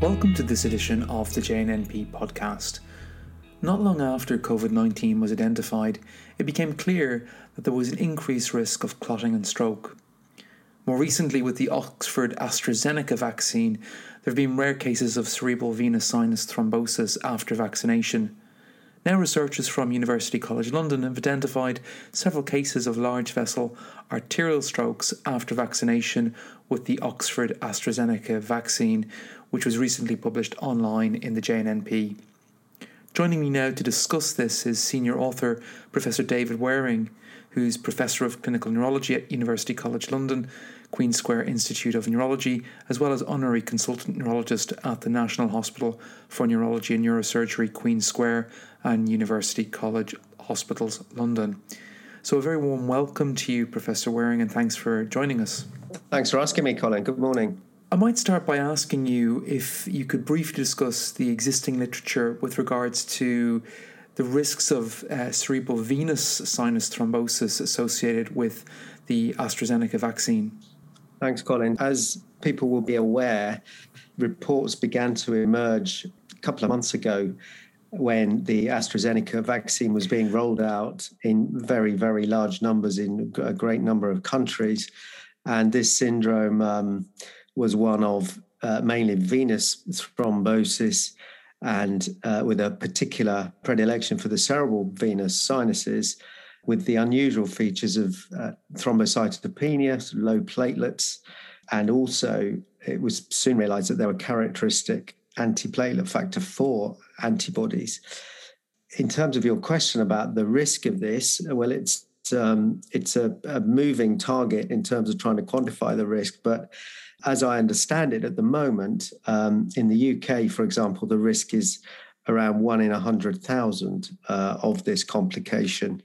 Welcome to this edition of the JNNP podcast. Not long after COVID 19 was identified, it became clear that there was an increased risk of clotting and stroke. More recently, with the Oxford AstraZeneca vaccine, there have been rare cases of cerebral venous sinus thrombosis after vaccination. Now, researchers from University College London have identified several cases of large vessel arterial strokes after vaccination with the Oxford AstraZeneca vaccine, which was recently published online in the JNNP. Joining me now to discuss this is senior author Professor David Werring, who's Professor of Clinical Neurology at University College London Queen Square Institute of Neurology, as well as honorary consultant neurologist at the National Hospital for Neurology and Neurosurgery, Queen Square, and University College Hospitals, London. So, a very warm welcome to you, Professor Werring, and thanks for joining us. Thanks for asking me, Colin. Good morning. I might start by asking you if you could briefly discuss the existing literature with regards to the risks of uh, cerebral venous sinus thrombosis associated with the AstraZeneca vaccine. Thanks, Colin. As people will be aware, reports began to emerge a couple of months ago when the AstraZeneca vaccine was being rolled out in very, very large numbers in a great number of countries. And this syndrome um, was one of uh, mainly venous thrombosis and uh, with a particular predilection for the cerebral venous sinuses with the unusual features of uh, thrombocytopenia, low platelets, and also it was soon realized that there were characteristic antiplatelet factor 4 antibodies. In terms of your question about the risk of this, well, it's um, it's a, a moving target in terms of trying to quantify the risk, but as I understand it at the moment, um, in the UK, for example, the risk is around one in a hundred thousand uh, of this complication.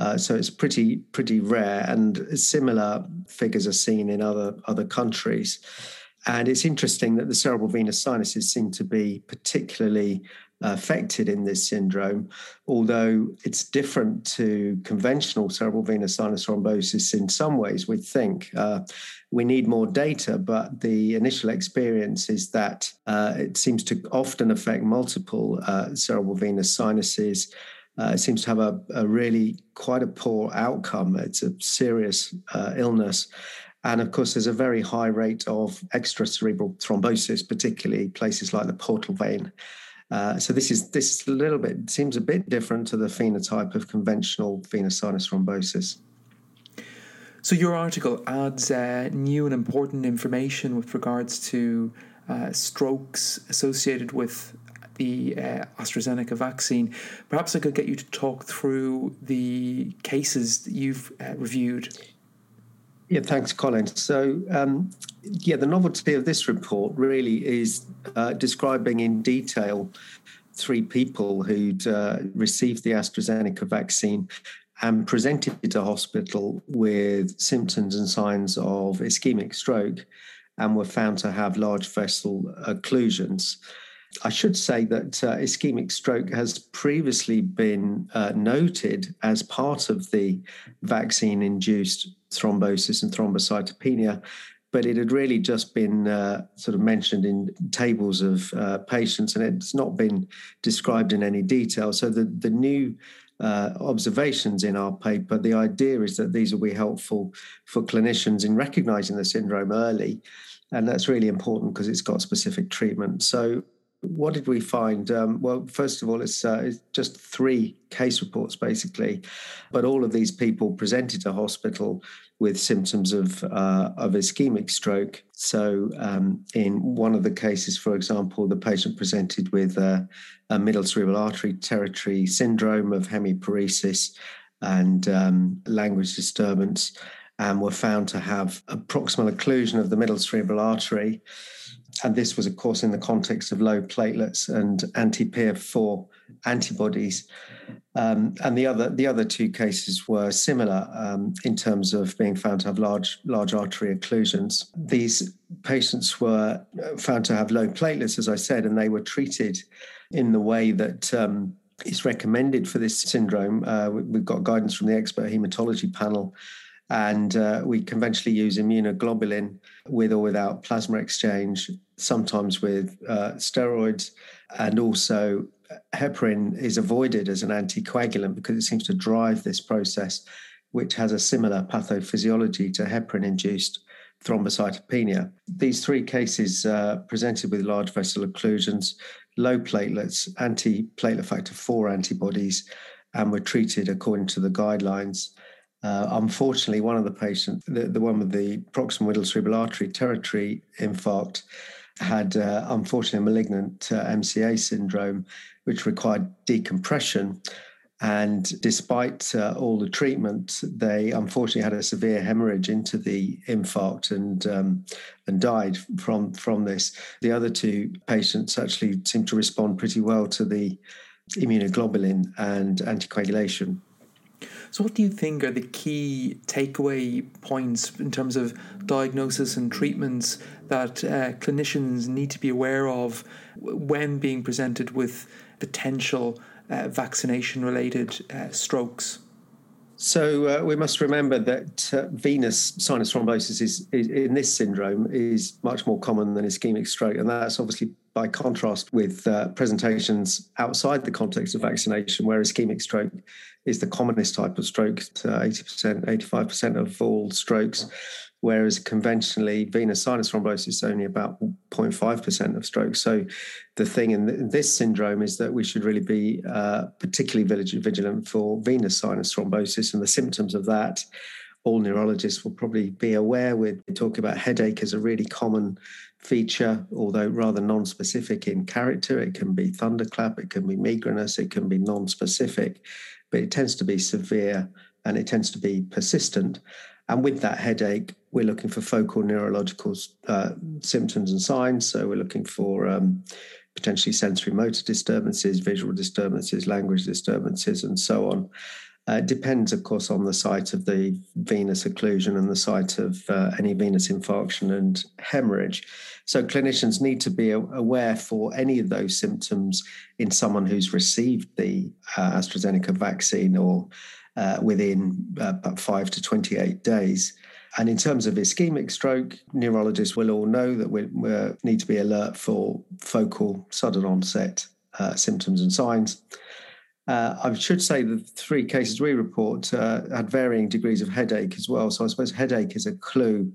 Uh, so it's pretty pretty rare, and similar figures are seen in other other countries. And it's interesting that the cerebral venous sinuses seem to be particularly affected in this syndrome, although it's different to conventional cerebral venous sinus thrombosis in some ways. We think uh, we need more data, but the initial experience is that uh, it seems to often affect multiple uh, cerebral venous sinuses uh, it seems to have a, a, really quite a poor outcome. It's a serious uh, illness. And of course, there's a very high rate of extracerebral thrombosis, particularly places like the portal vein. Uh, so this is this is a little bit seems a bit different to the phenotype of conventional venous sinus thrombosis. So your article adds uh, new and important information with regards to uh, strokes associated with the uh, AstraZeneca vaccine. Perhaps I could get you to talk through the cases that you've uh, reviewed. Yeah, thanks, Colin. So, um, yeah, the novelty of this report really is uh, describing in detail three people who'd uh, received the AstraZeneca vaccine and presented to hospital with symptoms and signs of ischemic stroke and were found to have large vessel occlusions. I should say that uh, ischemic stroke has previously been uh, noted as part of the vaccine induced thrombosis and thrombocytopenia, but it had really just been uh, sort of mentioned in tables of uh, patients and it's not been described in any detail. So the, the new uh, observations in our paper, the idea is that these will be helpful for clinicians in recognizing the syndrome early. And that's really important because it's got specific treatment. So what did we find? Um, well, first of all, it's, uh, it's, just three case reports basically, but all of these people presented to hospital with symptoms of uh, of ischemic stroke. So, um, in one of the cases, for example, the patient presented with uh, a middle cerebral artery territory syndrome of hemiparesis and um, language disturbance, and were found to have a proximal occlusion of the middle cerebral artery and this was, of course, in the context of low platelets and anti-PF4 antibodies. Um, and the other the other two cases were similar um, in terms of being found to have large large artery occlusions. These patients were found to have low platelets, as I said, and they were treated in the way that um, is recommended for this syndrome. Uh, we've got guidance from the expert hematology panel And uh, we conventionally use immunoglobulin with or without plasma exchange, sometimes with uh, steroids. And also, heparin is avoided as an anticoagulant because it seems to drive this process, which has a similar pathophysiology to heparin induced thrombocytopenia. These three cases uh, presented with large vessel occlusions, low platelets, anti platelet factor 4 antibodies, and were treated according to the guidelines. Uh, unfortunately, one of the patients, the, the one with the proximal middle cerebral artery territory infarct, had uh, unfortunately malignant uh, MCA syndrome, which required decompression. And despite uh, all the treatment, they unfortunately had a severe hemorrhage into the infarct and um, and died from from this. The other two patients actually seemed to respond pretty well to the immunoglobulin and anticoagulation. So, what do you think are the key takeaway points in terms of diagnosis and treatments that uh, clinicians need to be aware of when being presented with potential uh, vaccination related uh, strokes? So uh, we must remember that uh, venous sinus thrombosis is, is, in this syndrome is much more common than ischemic stroke, and that's obviously by contrast with uh, presentations outside the context of vaccination, where ischemic stroke is the commonest type of stroke, eighty percent, eighty-five percent of all strokes whereas conventionally venous sinus thrombosis is only about 0.5% of strokes. So the thing in, this syndrome is that we should really be uh, particularly vigilant for venous sinus thrombosis and the symptoms of that. All neurologists will probably be aware. We're talking about headache as a really common feature, although rather non-specific in character. It can be thunderclap, it can be migrainous, it can be non-specific, but it tends to be severe and it tends to be persistent. And with that headache, we're looking for focal neurological uh, symptoms and signs. So we're looking for um, potentially sensory motor disturbances, visual disturbances, language disturbances, and so on. Uh, it depends, of course, on the site of the venous occlusion and the site of uh, any venous infarction and hemorrhage. So, clinicians need to be aware for any of those symptoms in someone who's received the uh, AstraZeneca vaccine or uh, within uh, about five to 28 days. And in terms of ischemic stroke, neurologists will all know that we, we need to be alert for focal sudden onset uh, symptoms and signs. Uh, I should say the three cases we report uh, had varying degrees of headache as well. So I suppose headache is a clue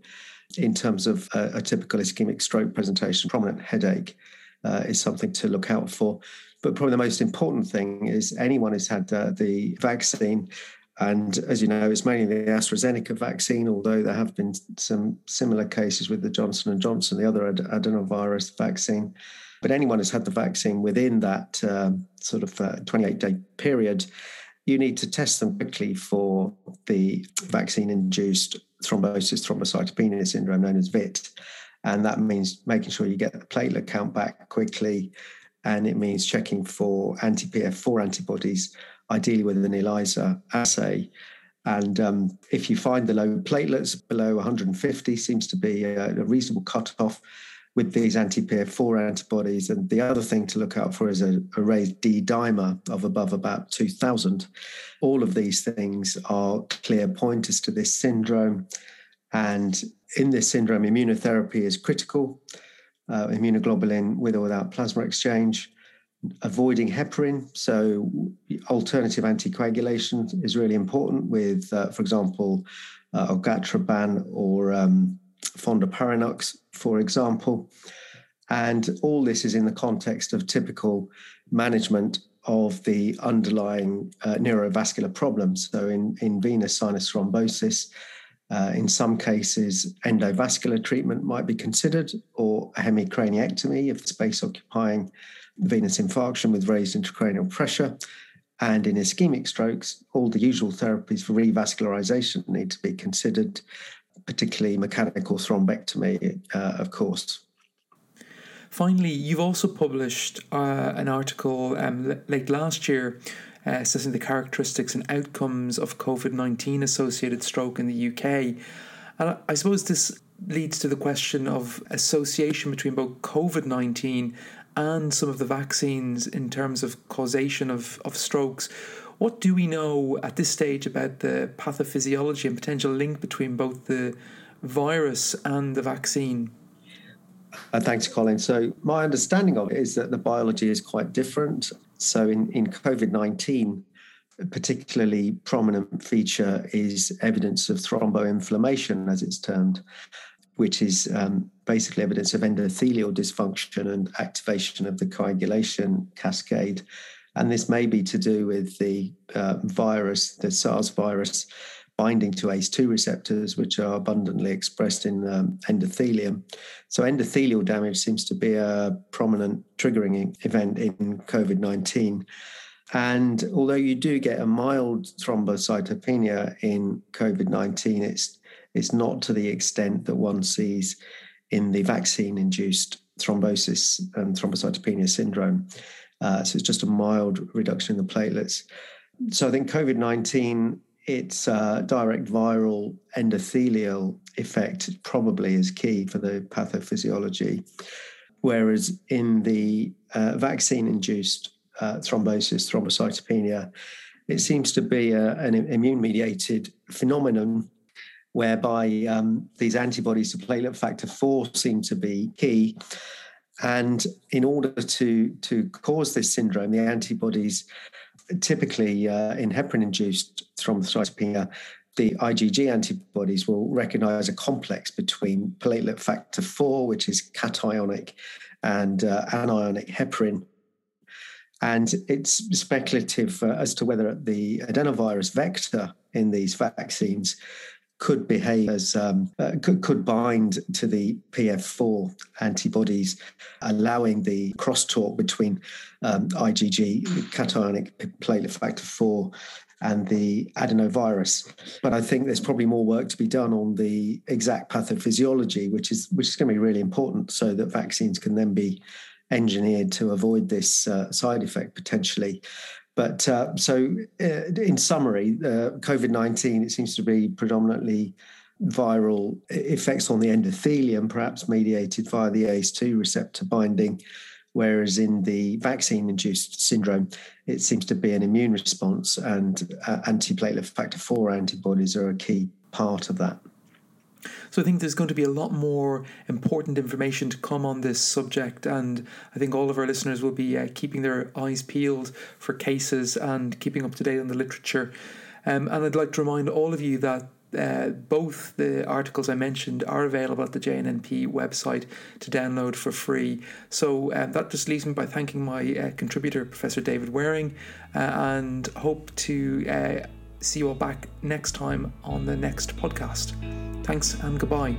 in terms of a, a typical ischemic stroke presentation. Prominent headache uh, is something to look out for. But probably the most important thing is anyone who's had uh, the vaccine. And as you know, it's mainly the AstraZeneca vaccine, although there have been some similar cases with the Johnson and Johnson, the other ad- adenovirus vaccine. But anyone who's had the vaccine within that um, sort of 28-day uh, period, you need to test them quickly for the vaccine-induced thrombosis thrombocytopenia syndrome, known as VIT, and that means making sure you get the platelet count back quickly and it means checking for anti PF4 antibodies, ideally with an ELISA assay. And um, if you find the low platelets below 150, seems to be a, a reasonable cutoff with these anti-PF4 antibodies. And the other thing to look out for is a, a raised D dimer of above about 2000. All of these things are clear pointers to this syndrome. And in this syndrome, immunotherapy is critical uh, immunoglobulin with or without plasma exchange, avoiding heparin. So, alternative anticoagulation is really important with, uh, for example, uh, Argatroban or um, Fondaparinux, for example. And all this is in the context of typical management of the underlying uh, neurovascular problems. So, in, in venous sinus thrombosis, uh, in some cases, endovascular treatment might be considered, or a hemicraniectomy if the space occupying venous infarction with raised intracranial pressure. And in ischemic strokes, all the usual therapies for revascularization need to be considered, particularly mechanical thrombectomy, uh, of course. Finally, you've also published uh, an article um, late last year uh, assessing the characteristics and outcomes of COVID 19 associated stroke in the UK. And I suppose this leads to the question of association between both COVID 19 and some of the vaccines in terms of causation of, of strokes. What do we know at this stage about the pathophysiology and potential link between both the virus and the vaccine? Uh, thanks, Colin. So, my understanding of it is that the biology is quite different. So, in, in COVID 19, a particularly prominent feature is evidence of thromboinflammation, as it's termed, which is um, basically evidence of endothelial dysfunction and activation of the coagulation cascade. And this may be to do with the uh, virus, the SARS virus, binding to ACE2 receptors, which are abundantly expressed in um, endothelium. So, endothelial damage seems to be a prominent triggering event in COVID 19. And although you do get a mild thrombocytopenia in COVID 19, it's, it's not to the extent that one sees in the vaccine induced thrombosis and thrombocytopenia syndrome. Uh, so it's just a mild reduction in the platelets. So I think COVID 19, its uh, direct viral endothelial effect probably is key for the pathophysiology. Whereas in the uh, vaccine induced uh, thrombosis, thrombocytopenia, it seems to be a, an immune mediated phenomenon whereby um, these antibodies to platelet factor 4 seem to be key. And in order to, to cause this syndrome, the antibodies, typically uh, in heparin induced thrombocytopenia, the IgG antibodies will recognize a complex between platelet factor 4, which is cationic, and uh, anionic heparin. And it's speculative uh, as to whether the adenovirus vector in these vaccines could behave as um, uh, could, could bind to the PF4 antibodies, allowing the crosstalk between um, IgG, cationic platelet factor 4, and the adenovirus. But I think there's probably more work to be done on the exact pathophysiology, which is which is going to be really important, so that vaccines can then be engineered to avoid this uh, side effect potentially. But uh, so, uh, in summary, uh, COVID 19, it seems to be predominantly viral effects on the endothelium, perhaps mediated via the ACE2 receptor binding. Whereas in the vaccine induced syndrome, it seems to be an immune response, and uh, antiplatelet factor 4 antibodies are a key part of that. So I think there's going to be a lot more important information to come on this subject, and I think all of our listeners will be uh, keeping their eyes peeled for cases and keeping up to date on the literature. Um, and I'd like to remind all of you that uh, both the articles I mentioned are available at the JNNP website to download for free. So um, that just leaves me by thanking my uh, contributor, Professor David Werring, uh, and hope to uh, see you all back next time on the next podcast. Thanks and goodbye.